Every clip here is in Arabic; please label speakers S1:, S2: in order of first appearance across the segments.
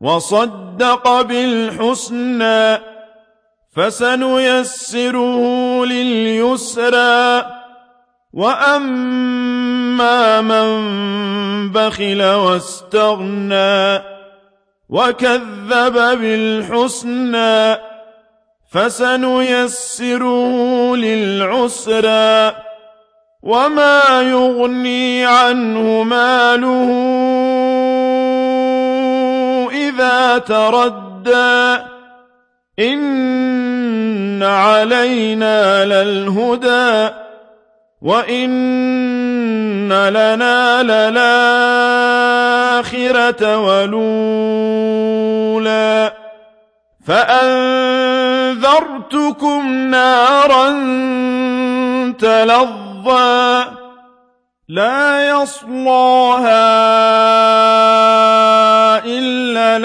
S1: وصدق بالحسنى فسنيسره لليسرى وأما من بخل واستغنى وكذب بالحسنى فسنيسره للعسرى وما يغني عنه ماله إذا تردى إن علينا للهدى وإن لنا للآخرة ولولا فأنذرتكم نارا تلظى لا يصلاها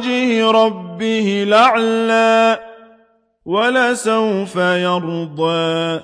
S1: وجه ربه الأعلى ولسوف يرضى